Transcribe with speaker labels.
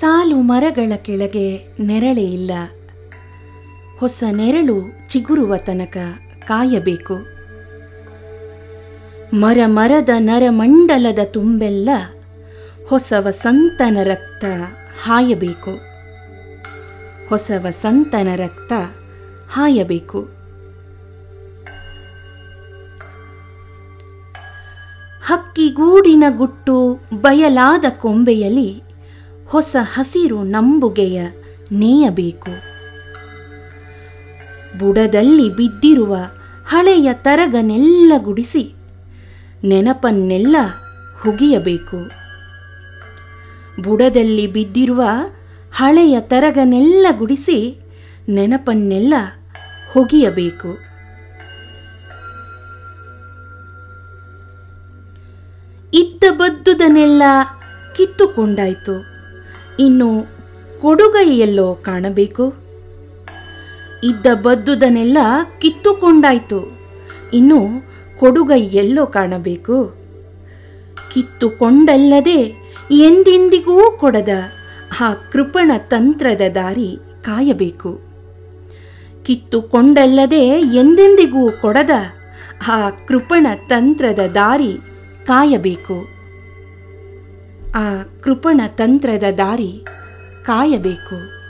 Speaker 1: ಸಾಲು ಮರಗಳ ಕೆಳಗೆ ನೆರಳೇ ಇಲ್ಲ. ಹೊಸ ನೆರಳು ಚಿಗುರುವ ತನಕ ಕಾಯಬೇಕು. ಮರ ಮರದ ನರಮಂಡಲದ ತುಂಬೆಲ್ಲ ಹೊಸ ವಸಂತನ ರಕ್ತ ಹಾಯಬೇಕು. ಹೊಸ ವಸಂತನ ರಕ್ತ ಹಾಯಬೇಕು. ಹಕ್ಕಿಗೂಡಿನ ಗುಟ್ಟು ಬಯಲಾದ ಕೊಂಬೆಯಲ್ಲಿ ಹೊಸ ಹಸಿರು ನಂಬುಗೆಯ ನೇಯಬೇಕು. ಬುಡದಲ್ಲಿ ಬಿದ್ದಿರುವ ಹಳೆಯ ತರಗನೆಲ್ಲ ಗುಡಿಸಿ ನೆನಪನ್ನೆಲ್ಲ ಹುಗಿಯಬೇಕು. ಬುಡದಲ್ಲಿ ಬಿದ್ದಿರುವ ಹಳೆಯ ತರಗನೆಲ್ಲ ಗುಡಿಸಿ ನೆನಪನ್ನೆಲ್ಲ ಹೊಗಿಯಬೇಕು. ಇದ್ದ ಬದ್ದುದನ್ನೆಲ್ಲ ಕಿತ್ತುಕೊಂಡಾಯ್ತು. ಇನ್ನು ಕೊಡುಗೈಯೆಲ್ಲೋ ಕಾಣಬೇಕು? ಇದ್ದ ಬದ್ದುದನ್ನೆಲ್ಲ ಕಿತ್ತುಕೊಂಡಾಯ್ತು. ಇನ್ನು ಕೊಡುಗೈ ಎಲ್ಲೋ ಕಾಣಬೇಕು? ಕಿತ್ತುಕೊಂಡಲ್ಲದೆ ಎಂದೆಂದಿಗೂ ಕೊಡದ ಆ ಕೃಪಣ ತಂತ್ರದ ದಾರಿ ಕಾಯಬೇಕು. ಕಿತ್ತುಕೊಂಡಲ್ಲದೆ ಎಂದೆಂದಿಗೂ ಕೊಡದ ಆ ಕೃಪಣ ತಂತ್ರದ ದಾರಿ ಕಾಯಬೇಕು. ಆ ಕೃಪಣ ತಂತ್ರದ ದಾರಿ ಕಾಯಬೇಕು.